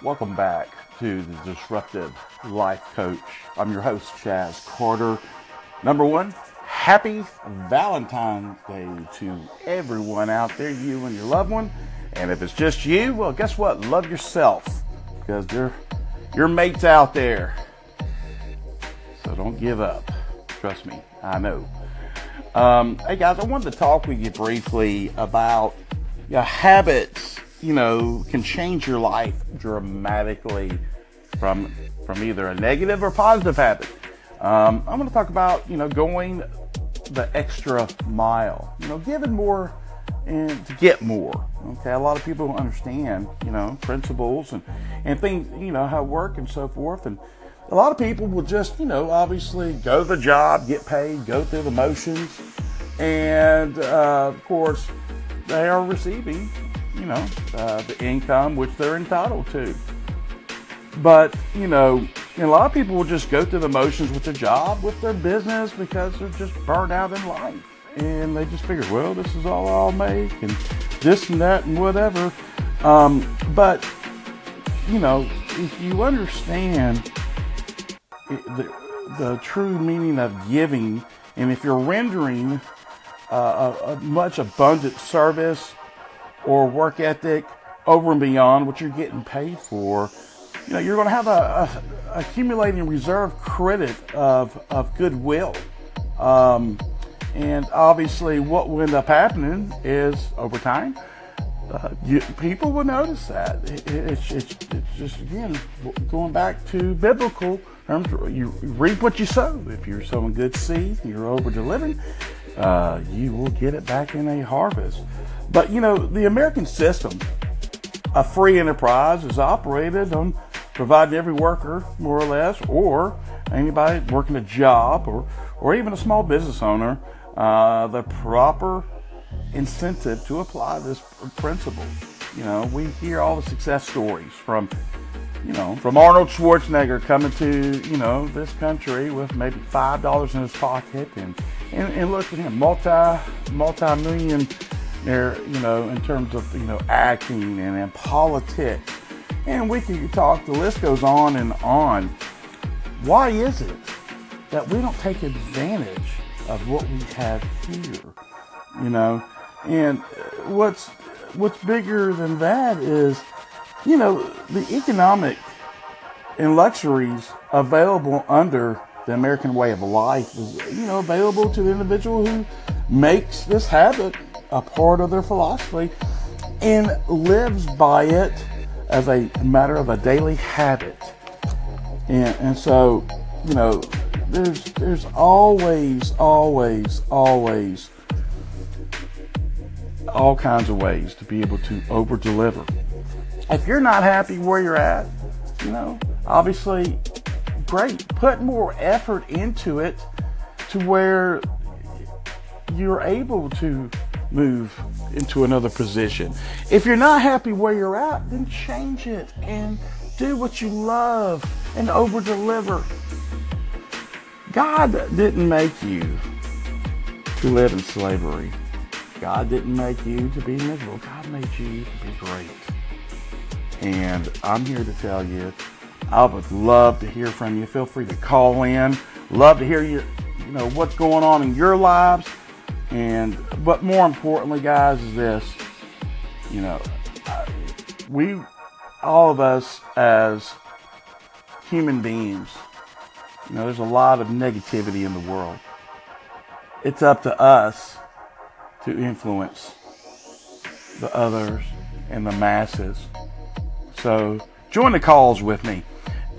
Welcome back to the Disruptive Life Coach. I'm your host, Chaz Carter. Number one, happy Valentine's Day to everyone out there, you and your loved one. And if it's just you, well, guess what? Love yourself because there, your mate's out there. So don't give up. Trust me, I know. Um, hey guys, I wanted to talk with you briefly about your habits you know, can change your life dramatically from from either a negative or positive habit. Um, I'm going to talk about you know going the extra mile, you know, giving more and to get more. Okay, a lot of people understand you know principles and and things you know how work and so forth and. A lot of people will just, you know, obviously go to the job, get paid, go through the motions, and uh, of course, they are receiving you know, uh, the income which they're entitled to. But, you know, a lot of people will just go through the motions with their job, with their business, because they're just burned out in life. And they just figure, well, this is all I'll make, and this and that and whatever. Um, but, you know, if you understand the, the true meaning of giving, and if you're rendering uh, a, a much abundant service or work ethic over and beyond what you're getting paid for, you know, you're going to have a, a accumulating reserve credit of, of goodwill. Um, and obviously, what will end up happening is over time, uh, you, people will notice that. It, it's, it's, it's just, again, going back to biblical terms, you reap what you sow. If you're sowing good seed, you're over delivering, uh, you will get it back in a harvest. But you know, the American system, a free enterprise, is operated on providing every worker, more or less, or anybody working a job, or or even a small business owner, uh, the proper incentive to apply this principle. You know, we hear all the success stories from, you know, from Arnold Schwarzenegger coming to, you know, this country with maybe five dollars in his pocket, and, and and look at him, multi multi million there, you know, in terms of, you know, acting and in politics. And we can talk, the list goes on and on. Why is it that we don't take advantage of what we have here? You know, and what's what's bigger than that is, you know, the economic and luxuries available under the American way of life is, you know, available to the individual who makes this habit a part of their philosophy and lives by it as a matter of a daily habit. And, and so, you know, there's there's always, always, always all kinds of ways to be able to over deliver. If you're not happy where you're at, you know, obviously great. Put more effort into it to where you're able to move into another position. If you're not happy where you're at, then change it and do what you love and over deliver. God didn't make you to live in slavery. God didn't make you to be miserable. God made you to be great. And I'm here to tell you, I would love to hear from you. Feel free to call in. Love to hear you, you know, what's going on in your lives. And but more importantly, guys, is this: you know, we, all of us as human beings, you know, there's a lot of negativity in the world. It's up to us to influence the others and the masses. So join the calls with me,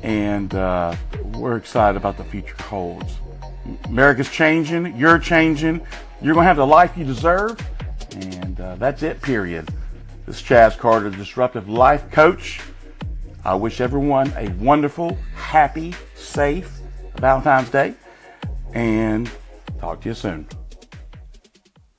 and uh, we're excited about the future holds. America's changing, you're changing. You're going to have the life you deserve. And uh, that's it, period. This is Chaz Carter, Disruptive Life Coach. I wish everyone a wonderful, happy, safe Valentine's Day. And talk to you soon.